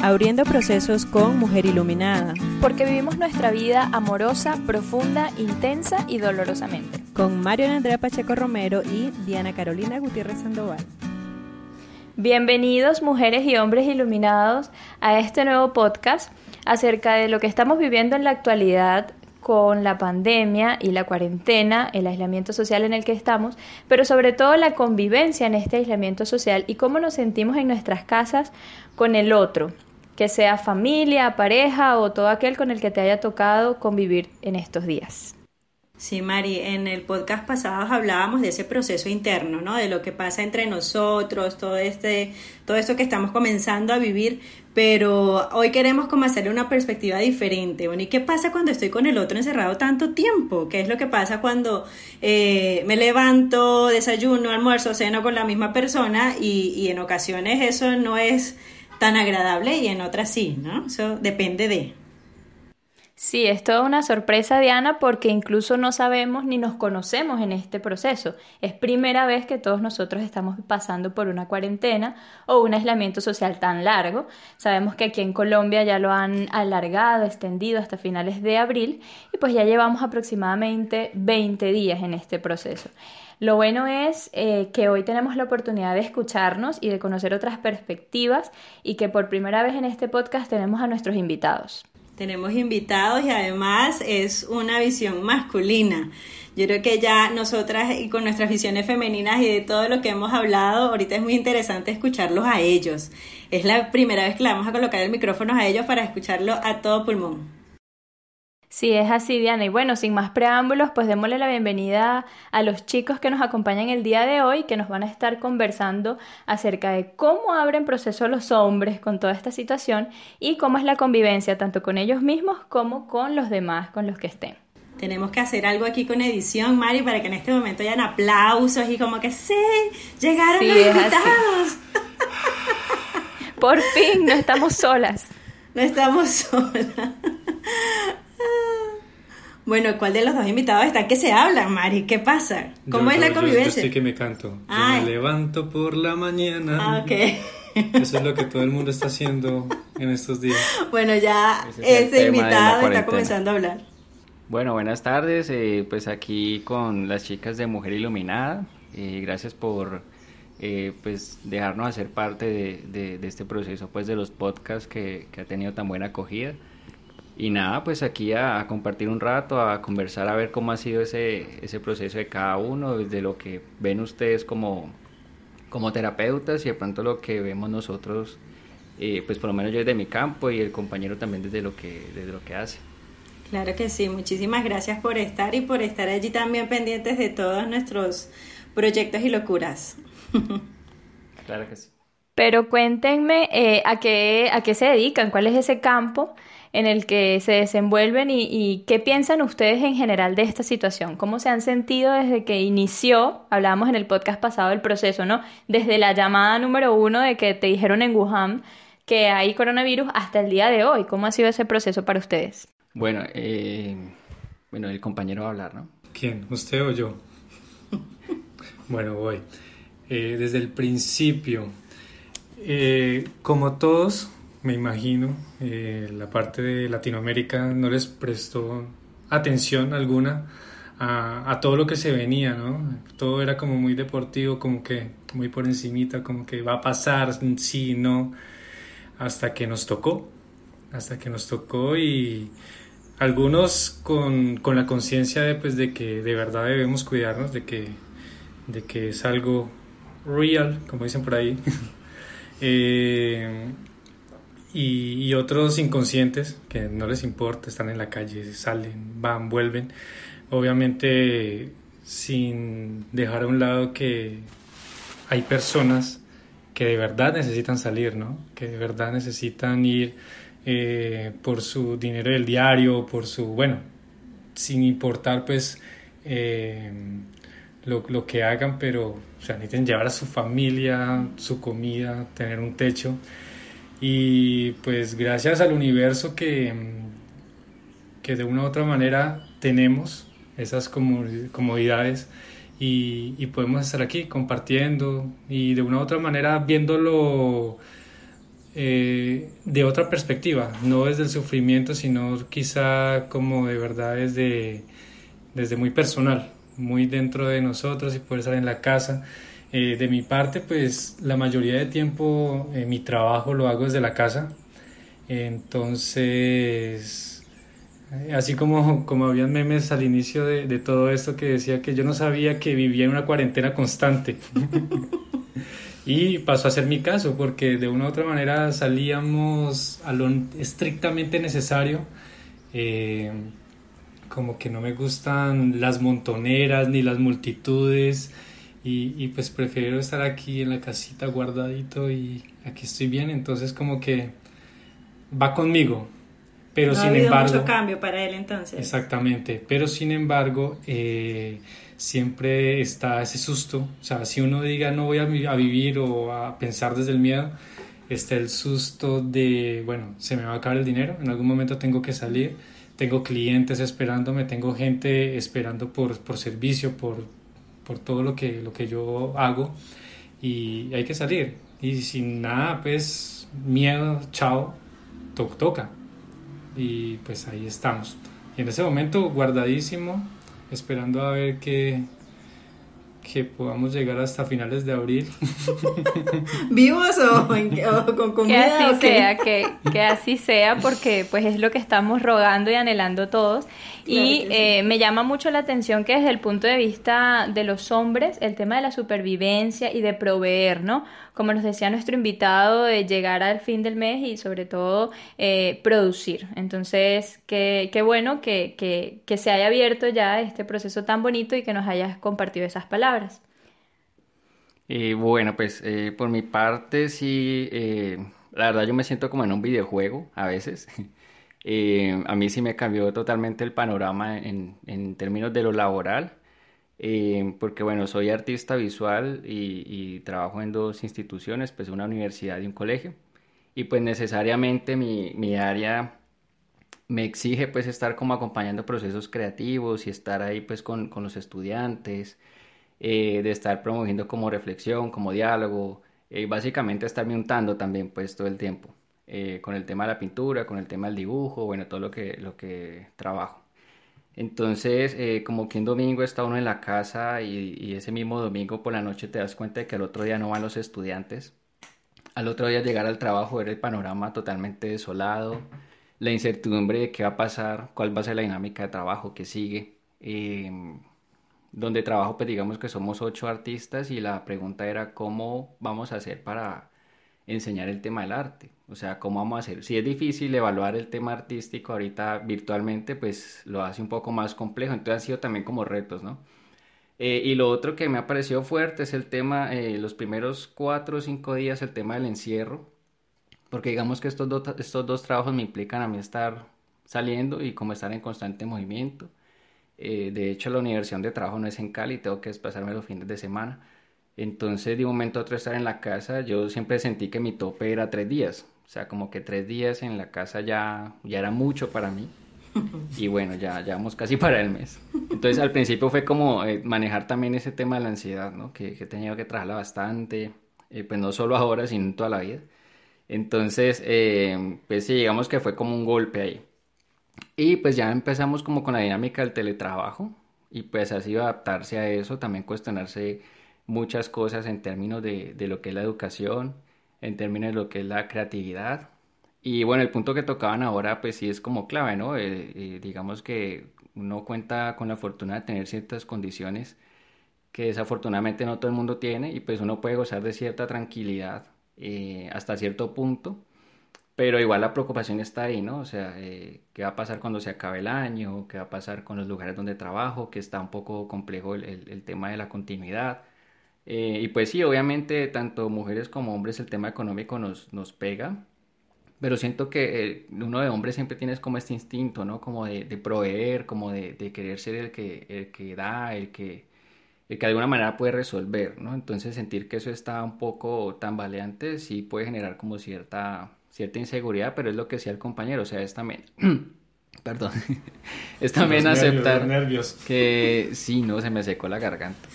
Abriendo procesos con Mujer Iluminada. Porque vivimos nuestra vida amorosa, profunda, intensa y dolorosamente. Con Mario Andrea Pacheco Romero y Diana Carolina Gutiérrez Sandoval. Bienvenidos mujeres y hombres iluminados a este nuevo podcast acerca de lo que estamos viviendo en la actualidad con la pandemia y la cuarentena, el aislamiento social en el que estamos, pero sobre todo la convivencia en este aislamiento social y cómo nos sentimos en nuestras casas con el otro, que sea familia, pareja o todo aquel con el que te haya tocado convivir en estos días. Sí, Mari, en el podcast pasado hablábamos de ese proceso interno, ¿no? De lo que pasa entre nosotros, todo este, todo esto que estamos comenzando a vivir, pero hoy queremos como hacerle una perspectiva diferente. Bueno, ¿y qué pasa cuando estoy con el otro encerrado tanto tiempo? ¿Qué es lo que pasa cuando eh, me levanto, desayuno, almuerzo, ceno con la misma persona y, y en ocasiones eso no es tan agradable y en otras sí, ¿no? Eso depende de. Sí, es toda una sorpresa, Diana, porque incluso no sabemos ni nos conocemos en este proceso. Es primera vez que todos nosotros estamos pasando por una cuarentena o un aislamiento social tan largo. Sabemos que aquí en Colombia ya lo han alargado, extendido hasta finales de abril y pues ya llevamos aproximadamente 20 días en este proceso. Lo bueno es eh, que hoy tenemos la oportunidad de escucharnos y de conocer otras perspectivas y que por primera vez en este podcast tenemos a nuestros invitados tenemos invitados y además es una visión masculina. Yo creo que ya nosotras y con nuestras visiones femeninas y de todo lo que hemos hablado, ahorita es muy interesante escucharlos a ellos. Es la primera vez que le vamos a colocar el micrófono a ellos para escucharlo a todo pulmón. Sí, es así, Diana. Y bueno, sin más preámbulos, pues démosle la bienvenida a los chicos que nos acompañan el día de hoy, que nos van a estar conversando acerca de cómo abren proceso los hombres con toda esta situación y cómo es la convivencia tanto con ellos mismos como con los demás, con los que estén. Tenemos que hacer algo aquí con edición, Mari, para que en este momento hayan aplausos y como que sí, llegaron los invitados. Por fin, no estamos solas. No estamos solas. Bueno, ¿cuál de los dos invitados está que se hablan, Mari? ¿Qué pasa? ¿Cómo es la convivencia? Yo, estoy que me canto. Yo me levanto por la mañana. Ah, ok. Eso es lo que todo el mundo está haciendo en estos días. Bueno, ya ese, invitado está comenzando a hablar. Bueno, buenas tardes. Eh, pues aquí con las chicas de Mujer Iluminada. Eh, gracias por eh, pues dejarnos hacer parte de, de, este proceso pues de los podcasts que, que ha tenido tan buena acogida. Y nada, pues aquí a, compartir un rato, a conversar, a ver cómo ha sido ese, ese proceso de cada uno, desde lo que ven ustedes como, como terapeutas y de pronto lo que vemos nosotros, eh, pues por lo menos yo desde mi campo y el compañero también desde lo que, desde lo que hace. Claro que sí, muchísimas gracias por estar y por estar allí también pendientes de todos nuestros proyectos y locuras. claro que sí. Pero cuéntenme eh, a, qué, a qué se dedican, cuál es ese campo en el que se desenvuelven y, qué piensan ustedes en general de esta situación. ¿Cómo se han sentido desde que inició, hablábamos en el podcast pasado del proceso, ¿no? Desde la llamada número uno de que te dijeron en Wuhan que hay coronavirus hasta el día de hoy. ¿Cómo ha sido ese proceso para ustedes? Bueno, eh, bueno, el compañero va a hablar, ¿no? ¿Quién? ¿Usted o yo? bueno, voy. Eh, desde el principio eh, como todos, me imagino, eh, la parte de Latinoamérica no les prestó atención alguna a, todo lo que se venía, ¿no? Todo era como muy deportivo, como que muy por encimita, como que va a pasar, sí, no, hasta que nos tocó, hasta que nos tocó y algunos con, con la conciencia de, pues, de que de verdad debemos cuidarnos, de que, de que es algo real, como dicen por ahí. Eh, y, otros inconscientes que no les importa, están en la calle, salen, van, vuelven, obviamente sin dejar a un lado que hay personas que de verdad necesitan salir, ¿no? que de verdad necesitan ir eh, por su dinero del diario, por su, bueno, sin importar pues eh, lo, lo, que hagan, pero o sea, necesitan llevar a su familia, su comida, tener un techo. Y pues gracias al universo que, que de una u otra manera tenemos esas comodidades y, y, podemos estar aquí compartiendo y de una u otra manera viéndolo eh, de otra perspectiva, no desde el sufrimiento, sino quizá como de verdad desde, desde muy personal, muy dentro de nosotros y poder estar en la casa. Eh, de mi parte, pues la mayoría de tiempo eh, mi trabajo lo hago desde la casa. Entonces, así como, como habían memes al inicio de, de todo esto que decía que yo no sabía que vivía en una cuarentena constante. Y pasó a ser mi caso, porque de una u otra manera salíamos a lo estrictamente necesario. Eh, como que no me gustan las montoneras ni las multitudes. Y, pues prefiero estar aquí en la casita guardadito y aquí estoy bien. Entonces como que va conmigo. Pero no sin ha embargo... mucho cambio para él entonces. Exactamente. Pero sin embargo... Eh, siempre está ese susto. O sea, si uno diga no voy a, vivir o a pensar desde el miedo, está el susto de, bueno, se me va a acabar el dinero, en algún momento tengo que salir, tengo clientes esperándome, tengo gente esperando por, por servicio, por, por todo lo que, lo que yo hago y hay que salir. Y sin nada, pues miedo, chao, to toca. Y pues ahí estamos. Y en ese momento guardadísimo, esperando a ver que, que podamos llegar hasta finales de abril. ¿Vivos o, con comida? Que así sea, que, que, así sea, porque pues es lo que estamos rogando y anhelando todos. Y eh, me llama mucho la atención que desde el punto de vista de los hombres, el tema de la supervivencia y de proveer, ¿no? Como nos decía nuestro invitado, de llegar al fin del mes y sobre todo eh, producir. Entonces, qué, qué bueno que, que, que se haya abierto ya este proceso tan bonito y que nos hayas compartido esas palabras. Eh, bueno, pues eh, por mi parte sí, eh, la verdad yo me siento como en un videojuego a veces. a mí sí me cambió totalmente el panorama en, en términos de lo laboral, porque bueno, soy artista visual y, y, trabajo en dos instituciones, pues una universidad y un colegio, y pues necesariamente mi, mi área me exige pues estar como acompañando procesos creativos y estar ahí pues con, con los estudiantes eh, de estar promoviendo como reflexión, como diálogo, eh, básicamente estarme untando también pues todo el tiempo eh, con el tema de la pintura, con el tema del dibujo, bueno, todo lo que, lo que trabajo. Entonces, como que un domingo está uno en la casa y, ese mismo domingo por la noche te das cuenta de que al otro día no van los estudiantes. Al otro día llegar al trabajo, ver el panorama totalmente desolado, la incertidumbre de qué va a pasar, cuál va a ser la dinámica de trabajo que sigue. Em, donde trabajo, pues digamos que somos ocho artistas y la pregunta era cómo vamos a hacer para enseñar el tema del arte. O sea, cómo vamos a hacer. Si es difícil evaluar el tema artístico ahorita virtualmente, pues lo hace un poco más complejo. Entonces ha sido también como retos, ¿no? Eh, y lo otro que me ha parecido fuerte es el tema, eh, los primeros cuatro o cinco días, el tema del encierro. Porque digamos que estos, estos dos trabajos me implican a mí estar saliendo y como estar en constante movimiento. Eh, de hecho, la universidad de trabajo no es en Cali, tengo que desplazarme los fines de semana. Entonces, de un momento a otro estar en la casa, yo siempre sentí que mi tope era tres días. O sea, como que tres días en la casa ya, ya era mucho para mí. Y bueno, ya, ya vamos casi para el mes. Entonces, al principio fue como eh, manejar también ese tema de la ansiedad, ¿no? Que, que he tenido que trabajarla bastante, eh, pues no solo ahora, sino toda la vida. Entonces, pues sí, digamos que fue como un golpe ahí. Y pues ya empezamos como con la dinámica del teletrabajo y pues sido adaptarse a eso, también cuestionarse muchas cosas en términos de, de lo que es la educación, en términos de lo que es la creatividad. Y bueno, el punto que tocaban ahora pues sí es como clave, ¿no? Eh, eh, digamos que uno cuenta con la fortuna de tener ciertas condiciones que desafortunadamente no todo el mundo tiene y pues uno puede gozar de cierta tranquilidad eh, hasta cierto punto pero igual la preocupación está ahí, ¿no? O sea, eh, ¿qué va a pasar cuando se acabe el año? ¿Qué va a pasar con los lugares donde trabajo? Que está un poco complejo el, el, tema de la continuidad. Eh, y pues sí, obviamente tanto mujeres como hombres el tema económico nos, nos pega, pero siento que eh, uno de hombres siempre tienes como este instinto, ¿no? Como de, de proveer, como de, de, querer ser el que, el que da, el que, el que de alguna manera puede resolver, ¿no? Entonces sentir que eso está un poco tambaleante sí puede generar como cierta cierta inseguridad, pero es lo que decía el compañero, o sea, es también, perdón, es también aceptar que sí, no, se me secó la garganta.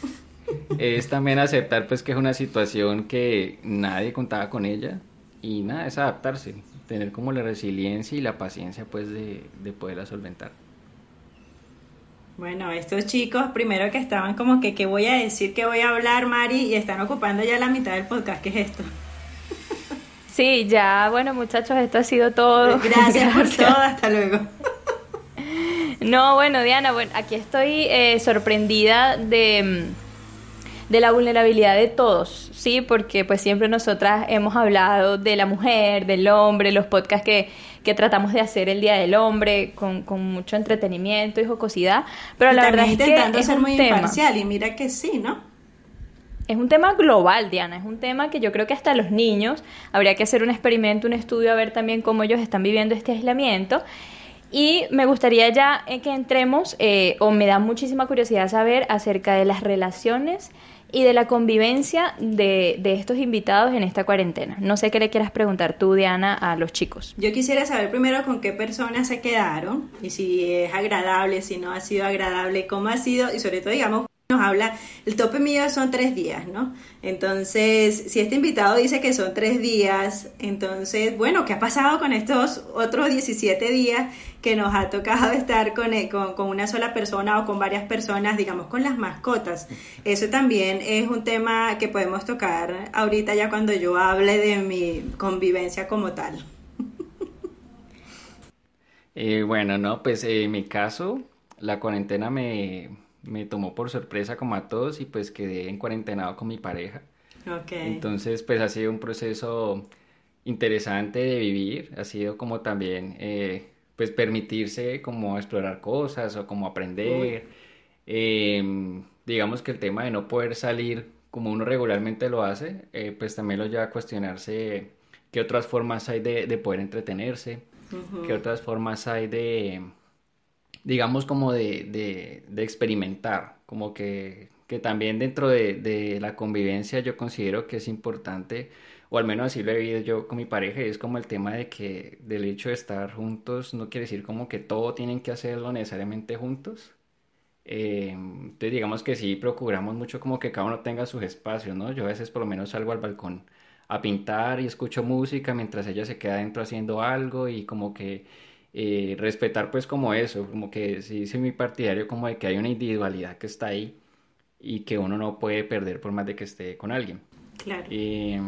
Es también aceptar pues que es una situación que nadie contaba con ella, y nada, es adaptarse, tener como la resiliencia y la paciencia pues de, de poderla solventar. Bueno, estos chicos, primero que estaban como que, ¿qué voy a decir? ¿Qué voy a hablar, Mari? Y están ocupando ya la mitad del podcast. ¿Qué es esto? Sí, ya, bueno, muchachos, esto ha sido todo. Gracias, por todo, hasta luego. No, bueno, Diana, bueno, aquí estoy eh, sorprendida de, de la vulnerabilidad de todos, ¿sí? Porque pues siempre nosotras hemos hablado de la mujer, del hombre, los podcasts que, que tratamos de hacer el Día del Hombre con, con mucho entretenimiento y jocosidad, pero la verdad es que es ser un muy tema. imparcial y mira que sí, ¿no? Es un tema global, Diana, es un tema que yo creo que hasta los niños habría que hacer un experimento, un estudio, a ver también cómo ellos están viviendo este aislamiento. Y me gustaría ya eh, que entremos, eh, o me da muchísima curiosidad saber acerca de las relaciones y de la convivencia de, de estos invitados en esta cuarentena. No sé qué le quieras preguntar tú, Diana, a los chicos. Yo quisiera saber primero con qué personas se quedaron y si es agradable, si no ha sido agradable, cómo ha sido y sobre todo, digamos, nos habla, el tope mío son tres días, ¿no? Entonces, si este invitado dice que son tres días, entonces, bueno, ¿qué ha pasado con estos otros 17 días que nos ha tocado estar con, eh, con, con una sola persona o con varias personas, digamos, con las mascotas? Eso también es un tema que podemos tocar ahorita ya cuando yo hable de mi convivencia como tal. Eh, bueno, no, pues eh, en mi caso, la cuarentena me, me tomó por sorpresa como a todos y pues quedé en cuarentenado con mi pareja. Ok. Entonces, pues ha sido un proceso interesante de vivir, ha sido como también, eh, pues permitirse como explorar cosas o como aprender. Em, digamos que el tema de no poder salir como uno regularmente lo hace, eh, pues también lo lleva a cuestionarse qué otras formas hay de, de poder entretenerse, qué otras formas hay de, digamos, como de, de, experimentar, como que, que también dentro de, de la convivencia yo considero que es importante, o al menos así lo he vivido yo con mi pareja, y es como el tema de que del hecho de estar juntos no quiere decir como que todo tienen que hacerlo necesariamente juntos. Eh, entonces digamos que sí procuramos mucho como que cada uno tenga sus espacios, ¿no? Yo a veces por lo menos salgo al balcón a pintar y escucho música mientras ella se queda adentro haciendo algo y como que eh, respetar pues como eso, como que sí soy muy partidario como de que hay una individualidad que está ahí y que uno no puede perder por más de que esté con alguien. Claro. Eh,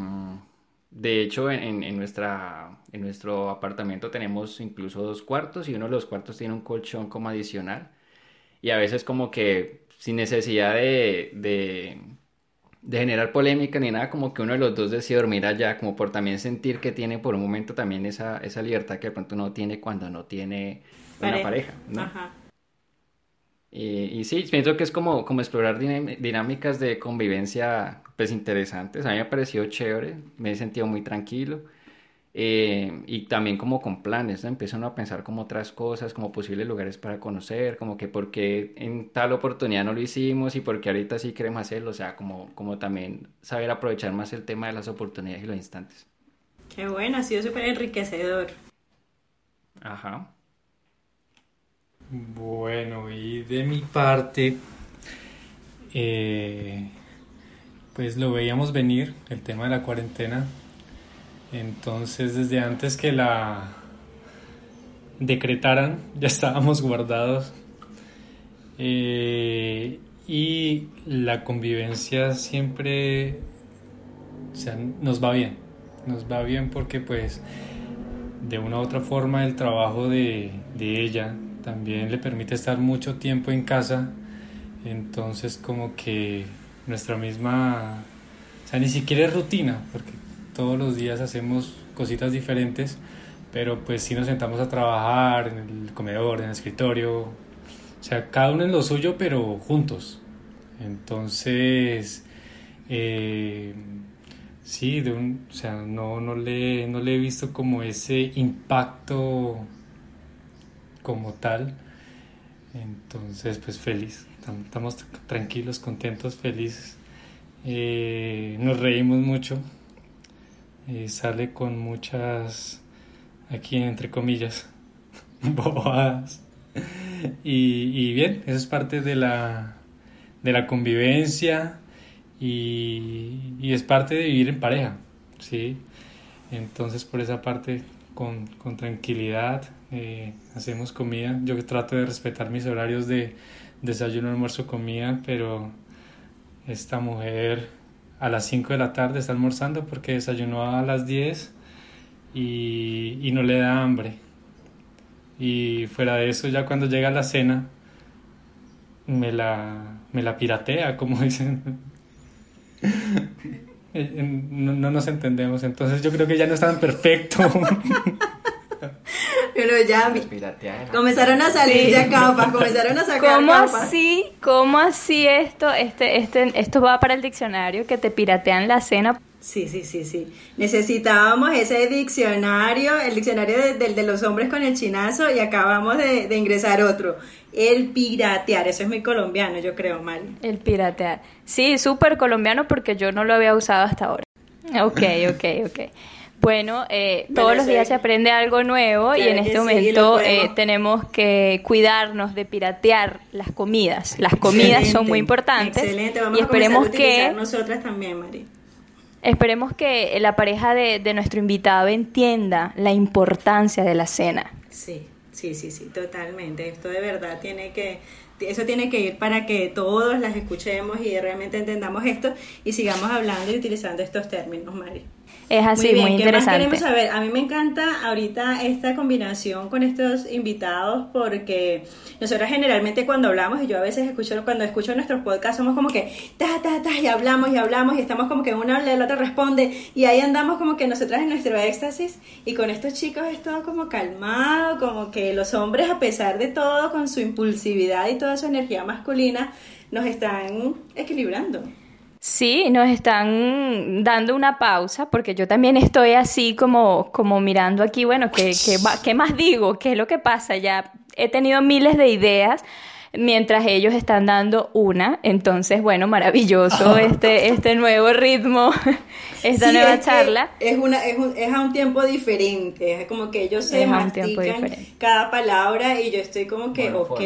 de hecho, en, en- nuestra, en nuestro apartamento tenemos incluso dos cuartos y uno de los cuartos tiene un colchón como adicional. Y a veces como que sin necesidad de, de, de generar polémica ni nada, como que uno de los dos decide dormir allá, como por también sentir que tiene por un momento también esa, esa libertad que de pronto uno tiene cuando no tiene una pareja, ¿no? Ajá. Y, y sí, pienso que es como, como explorar dinámicas de convivencia pues interesantes. A mí me ha parecido chévere, me he sentido muy tranquilo. Eh, y también como con planes, ¿no? Empieza uno a pensar como otras cosas, como posibles lugares para conocer, como que por qué en tal oportunidad no lo hicimos y por qué ahorita sí queremos hacerlo. O sea, como, como también saber aprovechar más el tema de las oportunidades y los instantes. Qué bueno, ha sido súper enriquecedor. Ajá. Bueno, y de mi parte, eh, pues lo veíamos venir, el tema de la cuarentena. Entonces, desde antes que la decretaran, ya estábamos guardados. Eh, y la convivencia siempre, nos va bien. Nos va bien porque pues de una u otra forma el trabajo de, de ella también le permite estar mucho tiempo en casa, entonces como que nuestra misma, o sea, ni siquiera es rutina, porque todos los días hacemos cositas diferentes, pero pues sí nos sentamos a trabajar en el comedor, en el escritorio, o sea, cada uno en lo suyo, pero juntos. Entonces, eh, Sí, de un, o sea, no, no le, no le he visto como ese impacto como tal. Entonces, pues feliz. Tam- Estamos tr- tranquilos, contentos, felices. Eh, nos reímos mucho. Eh, sale con muchas, aquí entre comillas, bobadas. Y, y bien, eso es parte de la, de la convivencia y, y es parte de vivir en pareja, ¿sí? Entonces por esa parte con, con tranquilidad eh, hacemos comida. Yo trato de respetar mis horarios de desayuno, almuerzo, comida, pero esta mujer a las 5 de la tarde está almorzando porque desayunó a las 10 y, y no le da hambre. Y fuera de eso, ya cuando llega la cena, me la, me la piratea, como dicen. no, no, nos entendemos, entonces yo creo que ya no es tan perfecto. Pero ya comenzaron a salir ya capas, comenzaron a sacar ¿Cómo así? ¿Cómo así esto? Este, este, esto va para el diccionario que te piratean la cena. Sí, sí, sí, sí. Necesitábamos ese diccionario, el diccionario de, de, los hombres con el chinazo y acabamos de, de, ingresar otro. El piratear, eso es muy colombiano, yo creo, Mari. El piratear. Sí, súper colombiano porque yo no lo había usado hasta ahora. Ok, ok, ok. Bueno, eh, todos los días se aprende algo nuevo y en este momento eh, tenemos que cuidarnos de piratear las comidas. Las comidas son muy importantes. Excelente, vamos y esperemos a que nosotras también, Mari. Esperemos que la pareja de, de nuestro invitado entienda la importancia de la cena. Sí, sí, sí, sí, totalmente. Esto de verdad tiene que eso tiene que ir para que todos las escuchemos y realmente entendamos esto y sigamos hablando y utilizando estos términos, Mari. Es así, muy, interesante. Más saber? A mí me encanta ahorita esta combinación con estos invitados porque nosotros generalmente cuando hablamos, y yo a veces escucho, cuando escucho nuestros podcasts, somos como que ta, ta, ta, y hablamos y hablamos y estamos como que una habla y la otra responde y ahí andamos como que nosotras en nuestro éxtasis y con estos chicos es todo como calmado, como que los hombres a pesar de todo, con su impulsividad y toda su energía masculina, nos están equilibrando. Sí, nos están dando una pausa porque yo también estoy así como, como mirando aquí, bueno, ¿qué, qué, ¿qué más digo? ¿Qué es lo que pasa? Ya he tenido miles de ideas mientras ellos están dando una. Entonces, bueno, maravilloso este, este nuevo ritmo, esta nueva charla. Es, una, es, es, a un tiempo diferente, es como que ellos se mastican cada palabra y yo estoy como que, ok,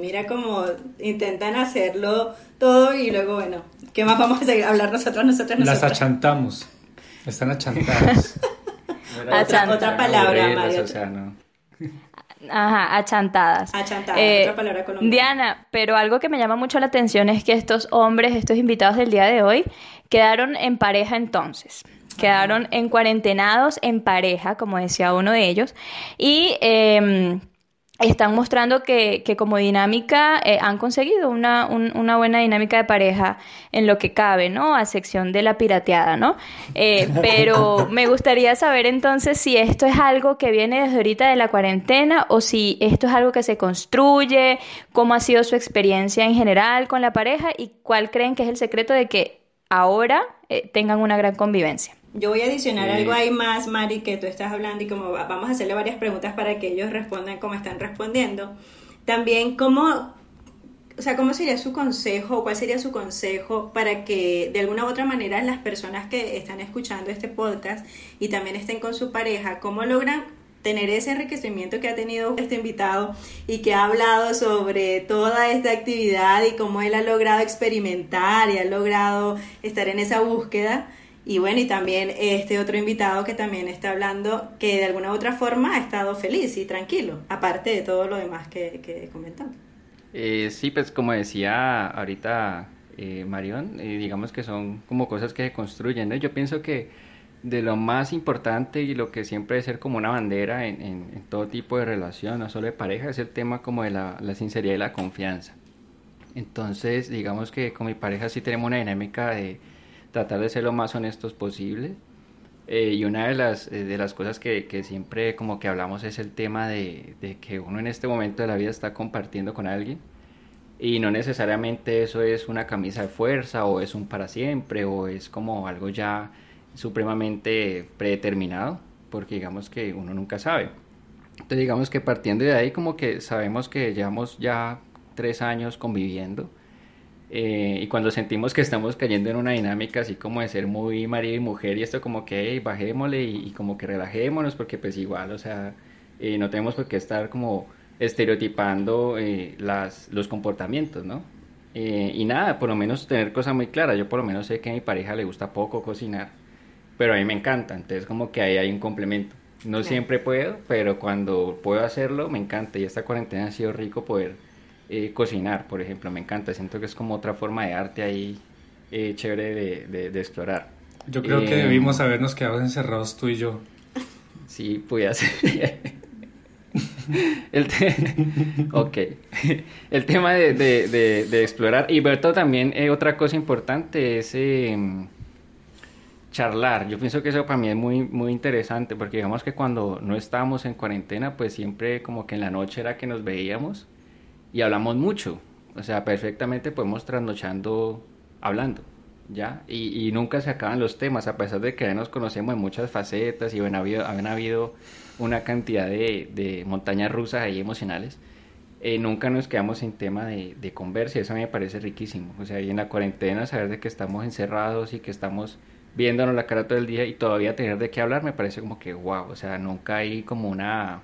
mira cómo intentan hacerlo todo y luego, bueno, ¿qué más vamos a seguir? hablar nosotros, nosotros, Las achantamos, están achantadas. otra, otra, palabra, Mario. Ajá, achantadas. Achantadas, eh, otra palabra colombiana. Diana, pero algo que me llama mucho la atención es que estos hombres, estos invitados del día de hoy, quedaron en pareja entonces. Quedaron en cuarentenados en pareja, como decía uno de ellos. Y eh, están mostrando que, que como dinámica eh, han conseguido una, una, buena dinámica de pareja en lo que cabe, ¿no? A sección de la pirateada, ¿no? Eh, pero me gustaría saber entonces si esto es algo que viene desde ahorita de la cuarentena o si esto es algo que se construye, cómo ha sido su experiencia en general con la pareja y cuál creen que es el secreto de que ahora eh, tengan una gran convivencia. Yo voy a adicionar algo ahí más, Mari, que tú estás hablando y como vamos a hacerle varias preguntas para que ellos respondan como están respondiendo. También, ¿cómo, o sea, cómo sería su consejo, cuál sería su consejo para que de alguna u otra manera las personas que están escuchando este podcast y también estén con su pareja, cómo logran tener ese enriquecimiento que ha tenido este invitado y que ha hablado sobre toda esta actividad y cómo él ha logrado experimentar y ha logrado estar en esa búsqueda y bueno, y también este otro invitado que también está hablando que de alguna u otra forma ha estado feliz y tranquilo, aparte de todo lo demás que, que comentamos. Eh, sí, pues como decía ahorita eh, Marión, eh, digamos que son como cosas que se construyen. Yo pienso que de lo más importante y lo que siempre debe ser como una bandera en, en, todo tipo de relación, no solo de pareja, es el tema como de la, la sinceridad y la confianza. Entonces, digamos que con mi pareja sí tenemos una dinámica de tratar de ser lo más honestos posible. Eh, y una de las, eh, de las cosas que, que, siempre como que hablamos es el tema de, de, que uno en este momento de la vida está compartiendo con alguien y no necesariamente eso es una camisa de fuerza o es un para siempre o es como algo ya supremamente predeterminado porque digamos que uno nunca sabe. Entonces digamos que partiendo de ahí como que sabemos que llevamos ya tres años conviviendo eh, y cuando sentimos que estamos cayendo en una dinámica así como de ser muy marido y mujer y esto como que bajémosle y, como que relajémonos porque pues igual, o sea, eh, no tenemos por qué estar como estereotipando eh, las, los comportamientos, ¿no? y nada, por lo menos tener cosas muy claras. Yo por lo menos sé que a mi pareja le gusta poco cocinar. pero a mí me encanta, entonces como que ahí hay un complemento. No siempre puedo, pero cuando puedo hacerlo me encanta y esta cuarentena ha sido rico poder eh, cocinar, por ejemplo, me encanta, siento que es como otra forma de arte ahí eh, chévere de, de, explorar. Yo creo que eh, debimos habernos quedado encerrados tú y yo. Sí, puede ser. El ok. El tema de, de, explorar. Y Berto también, eh, otra cosa importante es em, charlar. Yo pienso que eso para mí es muy, muy interesante porque digamos que cuando no estábamos en cuarentena, pues siempre como que en la noche era que nos veíamos y hablamos mucho. O sea, perfectamente podemos trasnochando hablando. ¿Ya? Y, nunca se acaban los temas, a pesar de que nos conocemos en muchas facetas y bueno, habido, han habido una cantidad de, montañas rusas ahí emocionales, eh, nunca nos quedamos sin tema de, de conversa y eso me parece riquísimo. O sea, y en la cuarentena saber de que estamos encerrados y que estamos viéndonos la cara todo el día y todavía tener de qué hablar me parece como que wow, o sea, nunca hay como una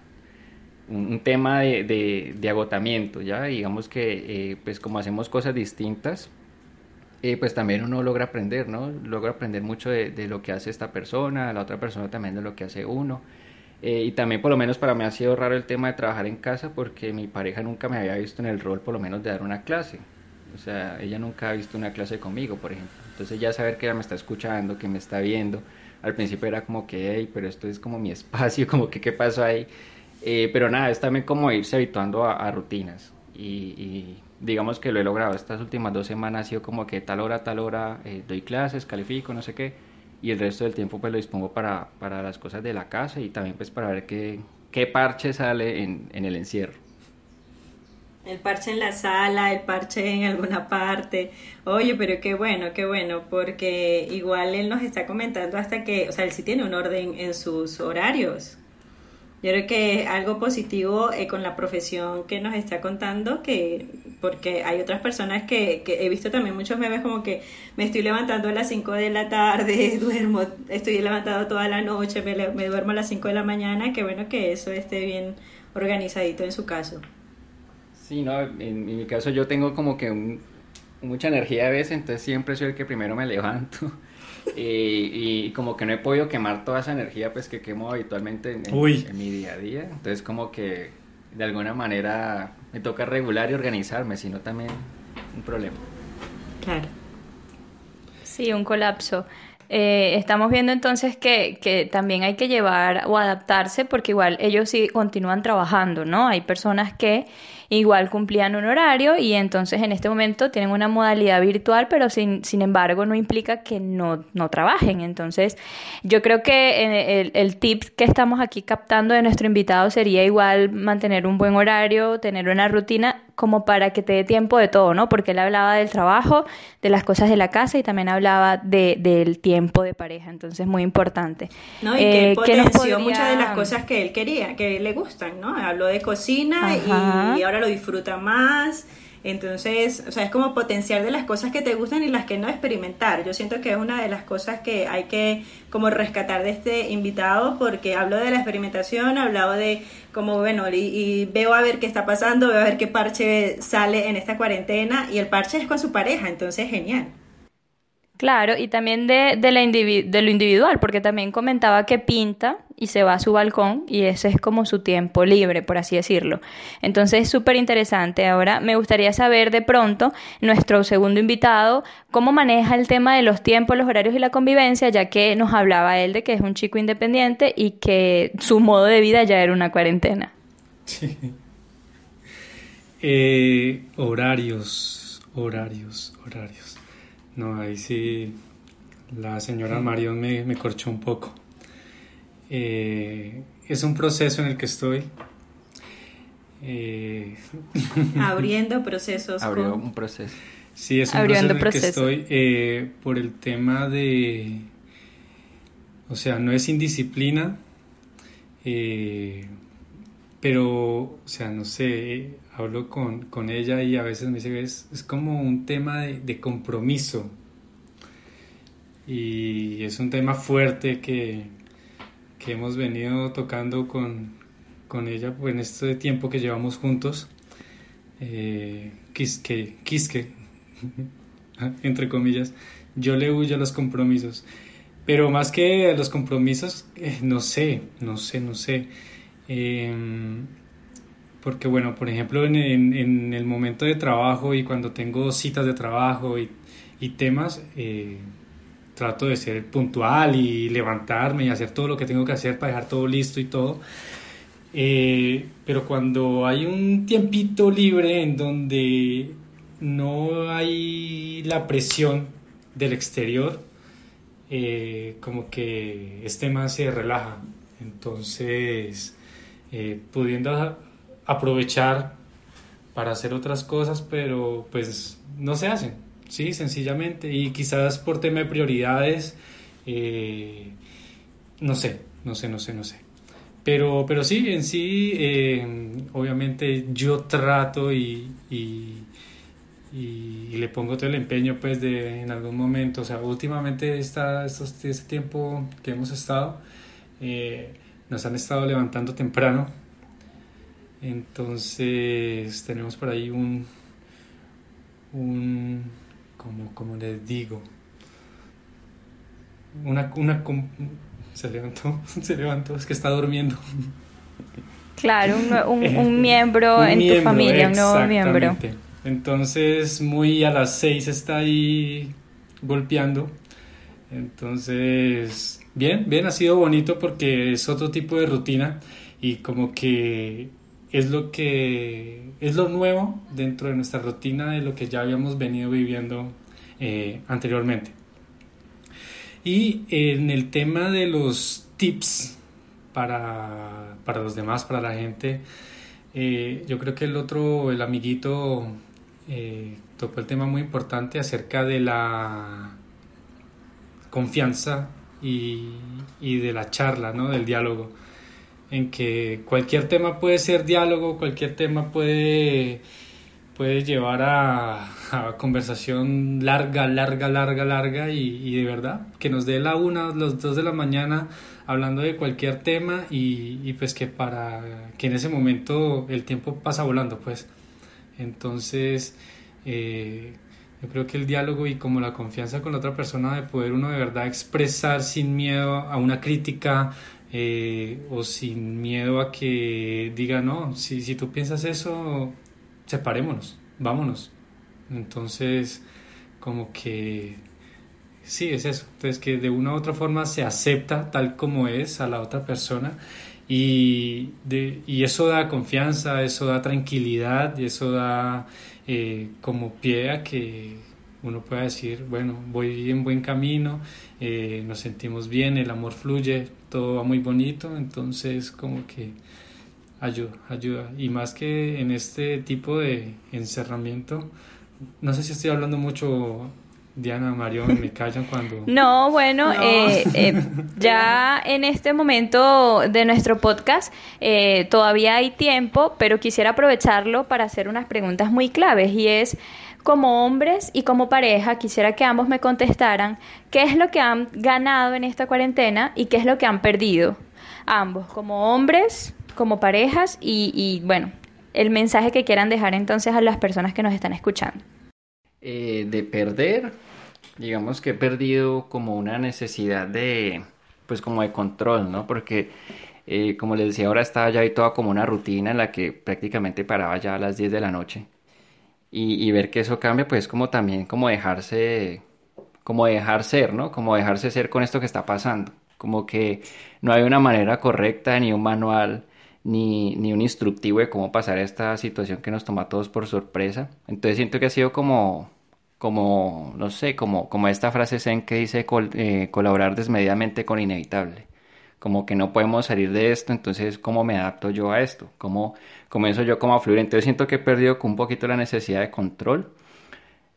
un, tema de, de, agotamiento, ¿ya? Digamos que eh, pues como hacemos cosas distintas, eh, pues también uno logra aprender, ¿no? Logra aprender mucho de, de, lo que hace esta persona, la otra persona también de lo que hace uno. Eh, y también por lo menos para mí ha sido raro el tema de trabajar en casa porque mi pareja nunca me había visto en el rol por lo menos de dar una clase. O sea, ella nunca ha visto una clase conmigo, por ejemplo. Entonces ya saber que ella me está escuchando, que me está viendo, al principio era como que, hey, pero esto es como mi espacio, como que qué pasó ahí. Eh, pero nada, es también como irse habituando a, rutinas. Y, digamos que lo he logrado. Estas últimas dos semanas ha sido como que tal hora, tal hora eh, doy clases, califico, no sé qué y el resto del tiempo pues lo dispongo para, para las cosas de la casa y también pues para ver qué, qué parche sale en, en el encierro. El parche en la sala, el parche en alguna parte. Oye, pero qué bueno, qué bueno, porque igual él nos está comentando hasta que, o sea, él sí tiene un orden en sus horarios. Yo creo que algo positivo eh, con la profesión que nos está contando, que porque hay otras personas que, que, he visto también muchos memes como que me estoy levantando a las 5 de la tarde, duermo, estoy levantado toda la noche, me, me duermo a las 5 de la mañana, que bueno que eso esté bien organizadito en su caso. Sí, no, en, mi caso yo tengo como que mucha energía a veces, entonces siempre soy el que primero me levanto y, como que no he podido quemar toda esa energía pues que quemo habitualmente en, mi día a día. Entonces como que de alguna manera me toca regular y organizarme, si no también un problema. Claro. Sí, un colapso. Eh, estamos viendo entonces que, que, también hay que llevar o adaptarse porque igual ellos sí continúan trabajando, ¿no? Hay personas que igual cumplían un horario y entonces en este momento tienen una modalidad virtual, pero sin, sin embargo no implica que no, no trabajen. Entonces yo creo que el, el tip que estamos aquí captando de nuestro invitado sería igual mantener un buen horario, tener una rutina como para que te dé tiempo de todo, ¿no? Porque él hablaba del trabajo, de las cosas de la casa y también hablaba de, del tiempo de pareja, entonces muy importante. No, y que eh, potenció muchas de las cosas que él quería, que le gustan, ¿no? Habló de cocina y ahora lo disfruta más. Entonces, o sea, es como potenciar de las cosas que te gustan y las que no experimentar. Yo siento que es una de las cosas que hay que como rescatar de este invitado porque hablo de la experimentación, hablado de como, bueno, y, veo a ver qué está pasando, veo a ver qué parche sale en esta cuarentena y el parche es con su pareja, entonces genial. Claro, y también de, de, la de lo individual, porque también comentaba que pinta y se va a su balcón y ese es como su tiempo libre, por así decirlo. Entonces es súper interesante. Ahora me gustaría saber de pronto, nuestro segundo invitado, cómo maneja el tema de los tiempos, los horarios y la convivencia, ya que nos hablaba él de que es un chico independiente y que su modo de vida ya era una cuarentena. Sí. Eh, horarios, horarios, horarios. No, ahí sí la señora Marion me, me corchó un poco. Eh, es un proceso en el que estoy. Eh, Abriendo procesos. Abrió un proceso. Sí, es un proceso en el que estoy eh, por el tema de... O sea, no es indisciplina, pero, o sea, no sé, hablo con, con, ella y a veces me dice, es, es como un tema de, compromiso. Y es un tema fuerte que, que hemos venido tocando con, con ella pues, en este tiempo que llevamos juntos. Eh, quisque, quisque, entre comillas, yo le huyo a los compromisos. Pero más que los compromisos, eh, no sé, no sé, no sé. Em, porque bueno, por ejemplo, en, el momento de trabajo y cuando tengo citas de trabajo y, y temas, eh, trato de ser puntual y levantarme y hacer todo lo que tengo que hacer para dejar todo listo y todo. Eh, pero cuando hay un tiempito libre en donde no hay la presión del exterior, eh, como que este más se relaja. Entonces, eh, pudiendo aprovechar para hacer otras cosas, pero pues no se hacen. Sí, sencillamente. Y quizás por tema de prioridades, eh, no sé, no sé, no sé, no sé. Pero, pero sí, en sí, eh, obviamente yo trato y, y, le pongo todo el empeño, pues, de en algún momento, o sea, últimamente está, estos, este tiempo que hemos estado, eh, nos han estado levantando temprano. Entonces, tenemos por ahí un, un como, como les digo, una, una, se levantó, se levantó, es que está durmiendo. Claro, un, un, miembro en tu familia, un nuevo miembro. Entonces, muy a las seis está ahí golpeando. Entonces, bien, bien, ha sido bonito porque es otro tipo de rutina y como que es lo que es lo nuevo dentro de nuestra rutina de lo que ya habíamos venido viviendo eh, anteriormente. Y en el tema de los tips para, para los demás, para la gente, eh, yo creo que el otro, el amiguito, eh, tocó el tema muy importante acerca de la confianza y, y de la charla, ¿no? del diálogo en que cualquier tema puede ser diálogo, cualquier tema puede, puede llevar a, conversación larga, larga, larga, larga y, de verdad que nos dé la una, los dos de la mañana hablando de cualquier tema y, pues que para que en ese momento el tiempo pasa volando pues entonces eh, yo creo que el diálogo y como la confianza con la otra persona de poder uno de verdad expresar sin miedo a una crítica eh, o sin miedo a que diga, no, si, si tú piensas eso, separémonos, vámonos. Entonces, como que sí, es eso. Entonces, que de una u otra forma se acepta tal como es a la otra persona y, de, y eso da confianza, eso da tranquilidad y eso da eh, como pie a que uno pueda decir, bueno, voy en buen camino, eh, nos sentimos bien, el amor fluye, todo va muy bonito, entonces como que ayuda, ayuda. Y más que en este tipo de encerramiento, no sé si estoy hablando mucho, Diana, Marión, me callan cuando... No, bueno, eh, eh, ya en este momento de nuestro podcast todavía hay tiempo, pero quisiera aprovecharlo para hacer unas preguntas muy claves y es como hombres y como pareja, quisiera que ambos me contestaran qué es lo que han ganado en esta cuarentena y qué es lo que han perdido. Ambos, como hombres, como parejas y, bueno, el mensaje que quieran dejar entonces a las personas que nos están escuchando. Eh, de perder, digamos que he perdido como una necesidad de, pues como de control, ¿no? Porque... Eh, como les decía, ahora estaba ya ahí toda como una rutina en la que prácticamente paraba ya a las 10 de la noche y, ver que eso cambia, pues como también como dejarse, como dejar ser, ¿no? Como dejarse ser con esto que está pasando. Como que no hay una manera correcta, ni un manual, ni, ni un instructivo de cómo pasar esta situación que nos toma a todos por sorpresa. Entonces siento que ha sido como, como, no sé, como, como esta frase zen que dice eh, colaborar desmedidamente con inevitable como que no podemos salir de esto, entonces ¿cómo me adapto yo a esto? ¿Cómo comienzo yo como a fluir? Entonces siento que he perdido un poquito la necesidad de control.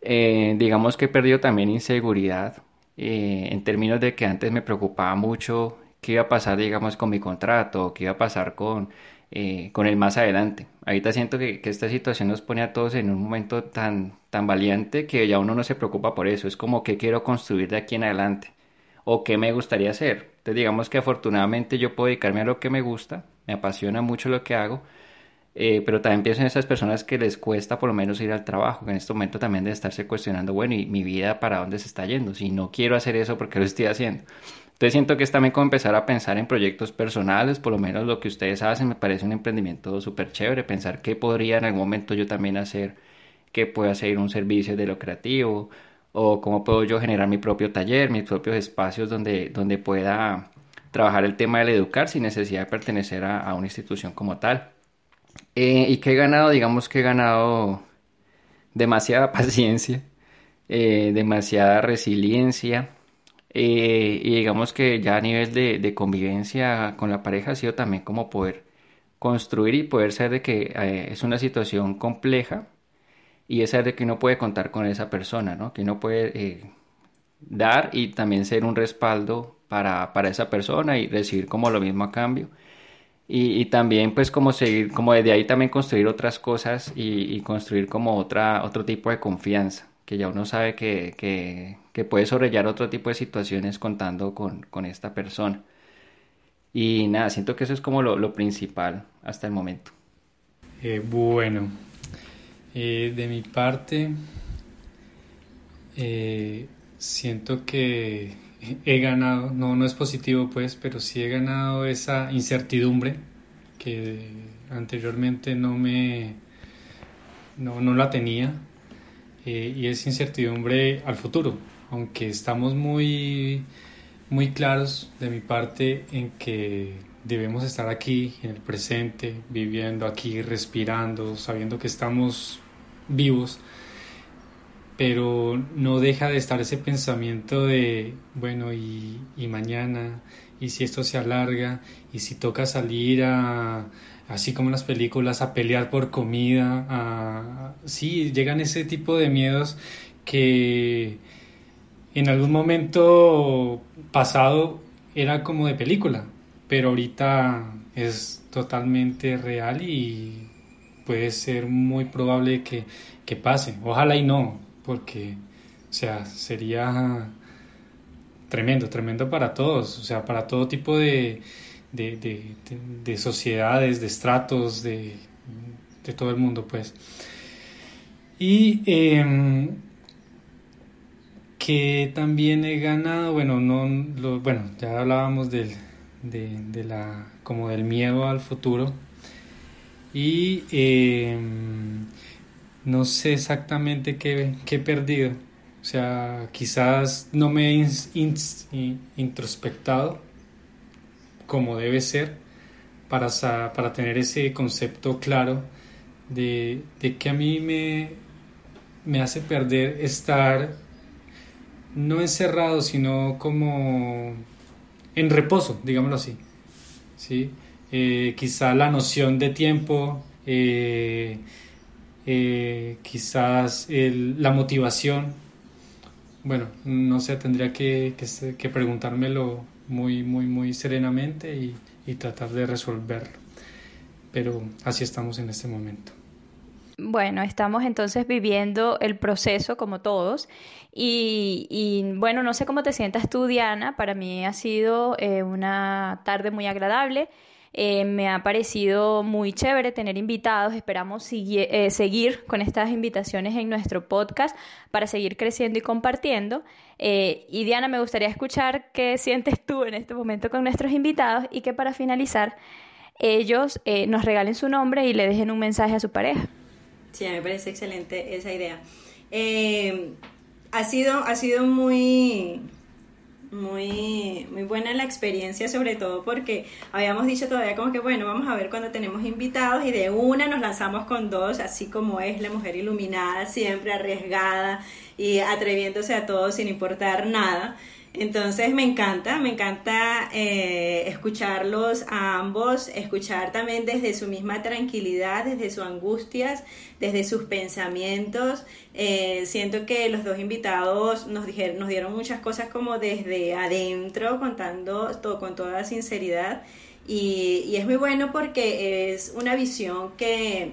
Eh, digamos que he perdido también inseguridad eh, en términos de que antes me preocupaba mucho qué iba a pasar, digamos, con mi contrato, qué iba a pasar con, eh, con el más adelante. Ahorita siento que, esta situación nos pone a todos en un momento tan, tan valiente que ya uno no se preocupa por eso. Es como que quiero construir de aquí en adelante o qué me gustaría hacer. Entonces digamos que afortunadamente yo puedo dedicarme a lo que me gusta, me apasiona mucho lo que hago, eh, pero también pienso en esas personas que les cuesta por lo menos ir al trabajo, que en este momento también de estarse cuestionando, bueno, ¿y mi vida para dónde se está yendo? Si no quiero hacer eso, ¿por qué lo estoy haciendo? Entonces siento que es también como empezar a pensar en proyectos personales, por lo menos lo que ustedes hacen me parece un emprendimiento súper chévere, pensar qué podría en algún momento yo también hacer, qué puede hacer un servicio de lo creativo, o cómo puedo yo generar mi propio taller, mis propios espacios donde, donde pueda trabajar el tema del educar sin necesidad de pertenecer a, una institución como tal. Eh, y que he ganado, digamos que he ganado demasiada paciencia, eh, demasiada resiliencia. Eh, y digamos que ya a nivel de, convivencia con la pareja ha sido también como poder construir y poder ser de que es una situación compleja y es ser de que uno puede contar con esa persona, ¿no? que uno puede dar y también ser un respaldo para, para, esa persona y recibir como lo mismo a cambio. Y, y, también pues como seguir, como desde ahí también construir otras cosas y, y, construir como otra, otro tipo de confianza, que ya uno sabe que, que, que puede sobrellar otro tipo de situaciones contando con, con, esta persona. Y nada, siento que eso es como lo, lo principal hasta el momento. Eh, bueno, eh, de mi parte, eh, siento que he ganado, no, no es positivo pues, pero sí he ganado esa incertidumbre que anteriormente no me, no, no la tenía eh, y es incertidumbre al futuro, aunque estamos muy, muy claros de mi parte en que debemos estar aquí en el presente, viviendo aquí, respirando, sabiendo que estamos vivos pero no deja de estar ese pensamiento de, bueno, y, mañana, y si esto se alarga, y si toca salir a, así como las películas, a pelear por comida, a, sí, llegan ese tipo de miedos que en algún momento pasado era como de película, pero ahorita es totalmente real y puede ser muy probable que, que pase. Ojalá y no, porque, o sea, sería tremendo, tremendo para todos, o sea, para todo tipo de, de, sociedades, de estratos, de, todo el mundo, pues. Y em, que también he ganado, bueno, no, bueno, ya hablábamos del, de, la, como del miedo al futuro. Y em, no sé exactamente qué, he perdido. O sea, quizás no me he introspectado como debe ser para, para tener ese concepto claro de, que a mí me, me hace perder estar no encerrado, sino como en reposo, digámoslo así. ¿sí? Eh, quizá la noción de tiempo, eh, eh, quizás la motivación. Bueno, no sé, tendría que, que, preguntármelo muy, muy, muy serenamente y, y tratar de resolverlo. Pero así estamos en este momento. Bueno, estamos entonces viviendo el proceso como todos y, y, bueno, no sé cómo te sientas tú, Diana, para mí ha sido eh, una tarde muy agradable. Eh, me ha parecido muy chévere tener invitados. Esperamos eh, seguir con estas invitaciones en nuestro podcast para seguir creciendo y compartiendo. Eh, y Diana, me gustaría escuchar qué sientes tú en este momento con nuestros invitados y que para finalizar ellos nos regalen su nombre y le dejen un mensaje a su pareja. Sí, me parece excelente esa idea. ha, sido, ha sido muy muy, muy buena la experiencia, sobre todo porque habíamos dicho todavía como que, bueno, vamos a ver cuando tenemos invitados y de una nos lanzamos con dos, así como es la mujer iluminada, siempre arriesgada y atreviéndose a todo sin importar nada. Entonces me encanta, me encanta eh, escucharlos a ambos, escuchar también desde su misma tranquilidad, desde sus angustias, desde sus pensamientos. Eh, siento que los dos invitados nos, dijeron, nos dieron muchas cosas como desde adentro, contando todo con toda sinceridad. Y, y es muy bueno porque es una visión que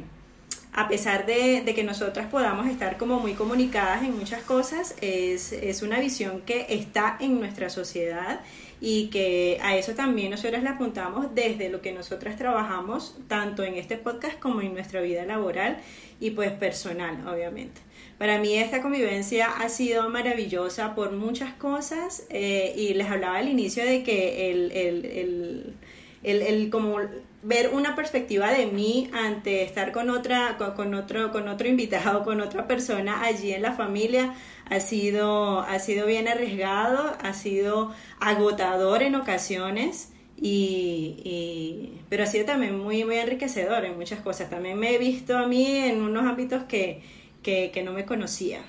a pesar de, que nosotras podamos estar como muy comunicadas en muchas cosas, es, una visión que está en nuestra sociedad y que a eso también nosotras le apuntamos desde lo que nosotras trabajamos, tanto en este podcast como en nuestra vida laboral y pues personal, obviamente. Para mí esta convivencia ha sido maravillosa por muchas cosas eh, y les hablaba al inicio de que el, el, el, el, el como ver una perspectiva de mí ante estar con otra con, otro con otro invitado con otra persona allí en la familia ha sido ha sido bien arriesgado ha sido agotador en ocasiones y, pero ha sido también muy muy enriquecedor en muchas cosas. También me he visto a mí en unos ámbitos que, que, que no me conocía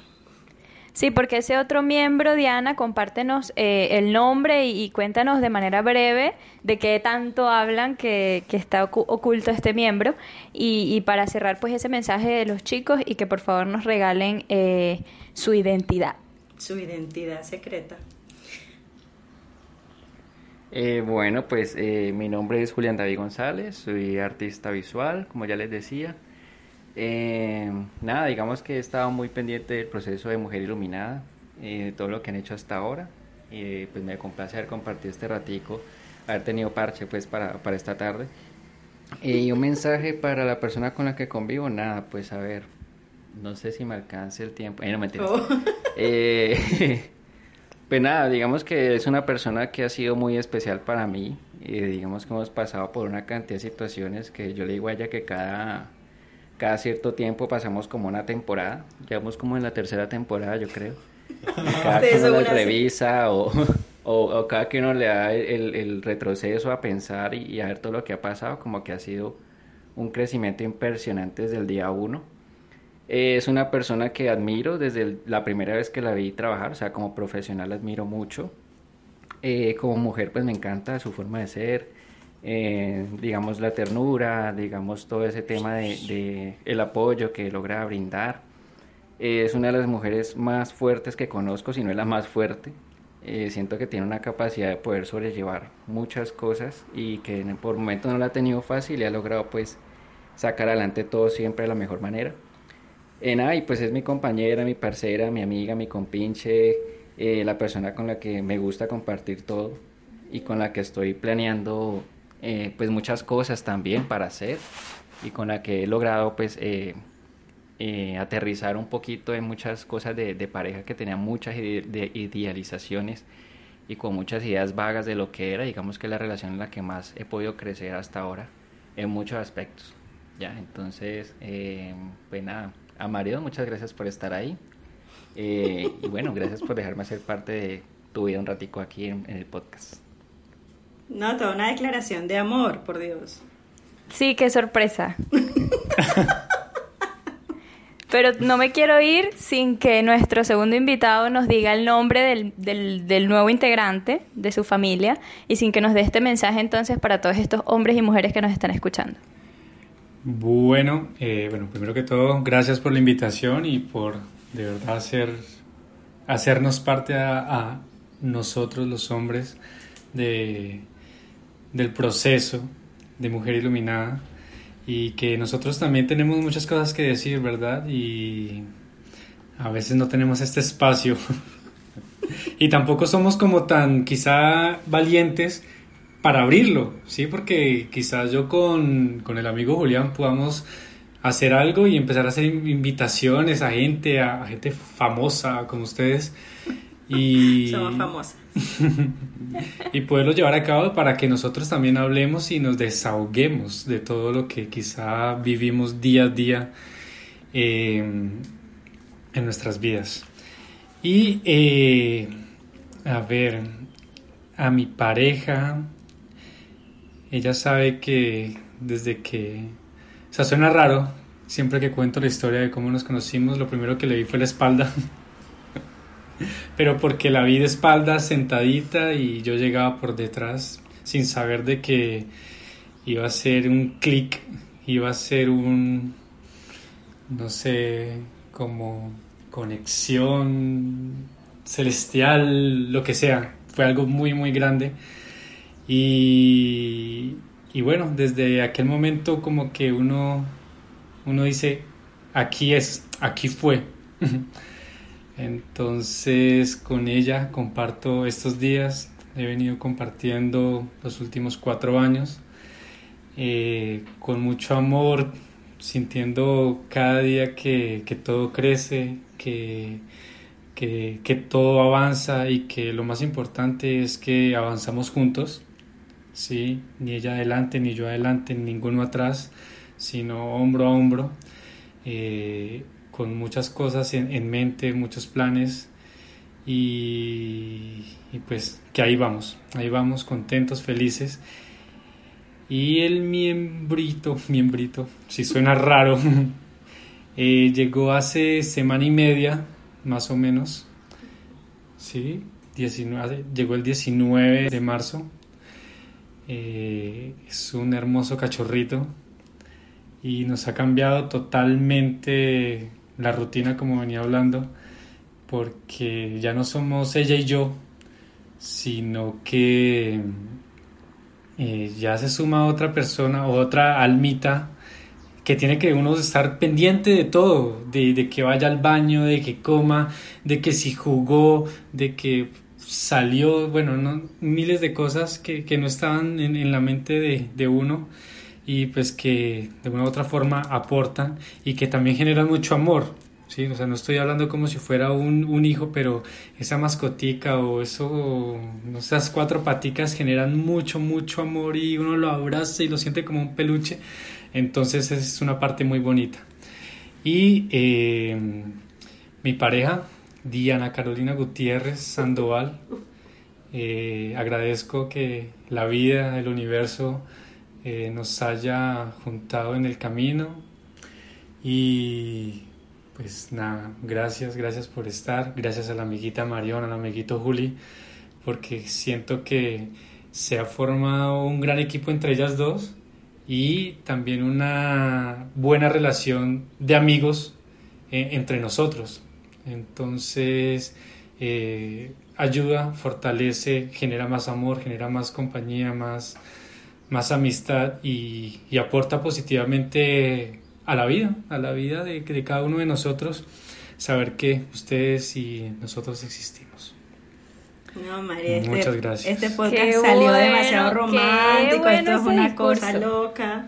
Sí, porque ese otro miembro, Diana, compártenos eh, el nombre y, cuéntanos de manera breve de qué tanto hablan que, está oculto este miembro. Y, para cerrar, pues ese mensaje de los chicos y que por favor nos regalen eh, su identidad. Su identidad secreta. Eh, bueno, pues mi nombre es Julián David González, soy artista visual, como ya les decía. Eh, nada, digamos que he estado muy pendiente del proceso de Mujer Iluminada, eh, de todo lo que han hecho hasta ahora. Y pues me complace haber compartido este ratico, haber tenido parche pues para, para esta tarde. Y un mensaje para la persona con la que convivo, nada, pues a ver, no sé si me alcance el tiempo. Eh, no me oh. eh, pues nada, digamos que es una persona que ha sido muy especial para mí. Digamos que hemos pasado por una cantidad de situaciones que yo le digo a ella que cada cada cierto tiempo pasamos como una temporada, llevamos como en la tercera temporada yo creo. Cada que uno la revisa o, o, cada que uno le da el, el retroceso a pensar y, a ver todo lo que ha pasado, como que ha sido un crecimiento impresionante desde el día uno. es una persona que admiro desde la primera vez que la vi trabajar, o sea, como profesional la admiro mucho. Eh, como mujer pues me encanta su forma de ser, eh, digamos, la ternura, digamos, todo ese tema de, el apoyo que logra brindar. Eh, es una de las mujeres más fuertes que conozco, si no es la más fuerte. Eh, siento que tiene una capacidad de poder sobrellevar muchas cosas y que por momentos no la ha tenido fácil y ha logrado pues sacar adelante todo siempre de la mejor manera. En y pues es mi compañera, mi parcera, mi amiga, mi compinche, la persona con la que me gusta compartir todo y con la que estoy planeando eh, pues muchas cosas también para hacer y con la que he logrado pues eh, eh, aterrizar un poquito en muchas cosas de, pareja que tenía muchas de idealizaciones y con muchas ideas vagas de lo que era, digamos que la relación en la que más he podido crecer hasta ahora en muchos aspectos. Ya, entonces, pues nada, a Mario, muchas gracias por estar ahí. y bueno, gracias por dejarme ser parte de tu vida un ratico aquí en el podcast. No, toda una declaración de amor, por Dios. Sí, qué sorpresa. Pero no me quiero ir sin que nuestro segundo invitado nos diga el nombre del, del, del, nuevo integrante de su familia y sin que nos dé este mensaje entonces para todos estos hombres y mujeres que nos están escuchando. Bueno, eh, bueno, primero que todo, gracias por la invitación y por de verdad hacer, hacernos parte a, a nosotros los hombres de, del proceso de Mujer Iluminada y que nosotros también tenemos muchas cosas que decir, ¿verdad? Y a veces no tenemos este espacio y tampoco somos como tan quizá valientes para abrirlo, ¿sí? Porque quizás yo con, con el amigo Julián podamos hacer algo y empezar a hacer invitaciones a gente, a, gente famosa como ustedes. Y... Somos famosas. y poderlo llevar a cabo para que nosotros también hablemos y nos desahoguemos de todo lo que quizá vivimos día a día em, en nuestras vidas. Y eh, a ver, a mi pareja, ella sabe que desde que, o sea, suena raro, siempre que cuento la historia de cómo nos conocimos, lo primero que le vi fue la espalda. pero porque la vi de espaldas sentadita y yo llegaba por detrás sin saber de que iba a ser un clic, iba a ser un, no sé, como conexión celestial, lo que sea. Fue algo muy, muy grande. Y, y bueno, desde aquel momento como que uno, uno dice, aquí es, aquí fue. Entonces con ella comparto estos días he venido compartiendo los últimos cuatro años eh, con mucho amor, sintiendo cada día que, todo crece, que, que, todo avanza y que lo más importante es que avanzamos juntos, ¿sí? ni ella adelante, ni yo adelante, ninguno atrás, sino hombro a hombro, eh, con muchas cosas en, mente, muchos planes y, y pues que ahí vamos, ahí vamos contentos, felices y el miembrito, miembrito, si suena raro, eh, llegó hace semana y media, más o menos. Sí, 19, llegó el 19 de marzo. Eh, es un hermoso cachorrito y nos ha cambiado totalmente la rutina como venía hablando porque ya no somos ella y yo sino que eh, ya se suma otra persona, otra almita, que tiene que uno estar pendiente de todo, de, que vaya al baño, de que coma, de que si jugó, de que salió, bueno, no, miles de cosas que, no estaban en, la mente de, de, uno y pues que de una u otra forma aportan y que también generan mucho amor. Sí, o sea, no estoy hablando como si fuera un, un hijo, pero esa mascotica o eso, esas cuatro paticas generan mucho, mucho amor y uno lo abraza y lo siente como un peluche. Entonces es una parte muy bonita. Y eh, mi pareja, Diana Carolina Gutiérrez Sandoval, eh, agradezco que la vida, el universo eh, nos haya juntado en el camino y pues nada, gracias, gracias por estar, gracias a la amiguita Mariona, al amiguito Juli, porque siento que se ha formado un gran equipo entre ellas dos y también una buena relación de amigos eh, entre nosotros. Entonces, eh, ayuda, fortalece, genera más amor, genera más compañía, más, más amistad y, aporta positivamente a la vida, a la vida de cada uno de nosotros, saber que ustedes y nosotros existimos. No, María, este, Muchas gracias. Este podcast salió demasiado romántico, esto es una cosa loca.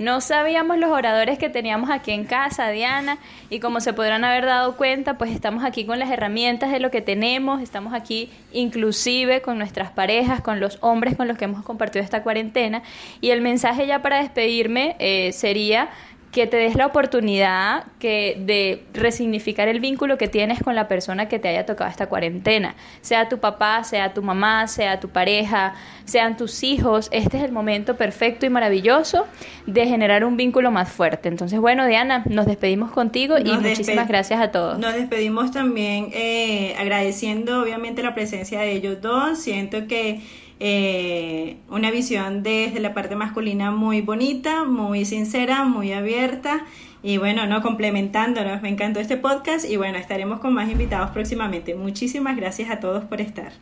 No sabíamos los oradores que teníamos aquí en casa, Diana, y como se podrán haber dado cuenta, pues estamos aquí con las herramientas de lo que tenemos, estamos aquí inclusive con nuestras parejas, con los hombres con los que hemos compartido esta cuarentena, y el mensaje ya para despedirme eh, sería que te des la oportunidad que de resignificar el vínculo que tienes con la persona que te haya tocado esta cuarentena, sea tu papá, sea tu mamá, sea tu pareja, sean tus hijos, este es el momento perfecto y maravilloso de generar un vínculo más fuerte. Entonces, bueno, Diana, nos despedimos contigo y muchísimas gracias a todos. Nos despedimos también eh, agradeciendo obviamente la presencia de ellos dos, siento que eh, una visión desde la parte masculina muy bonita, muy sincera, muy abierta y bueno, no complementándonos, me encantó este podcast y bueno, estaremos con más invitados próximamente. Muchísimas gracias a todos por estar.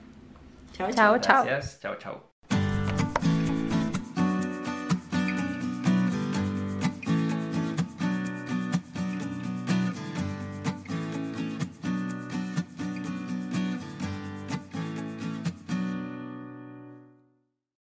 Chao, chao. Chao, chao. Chao, chao.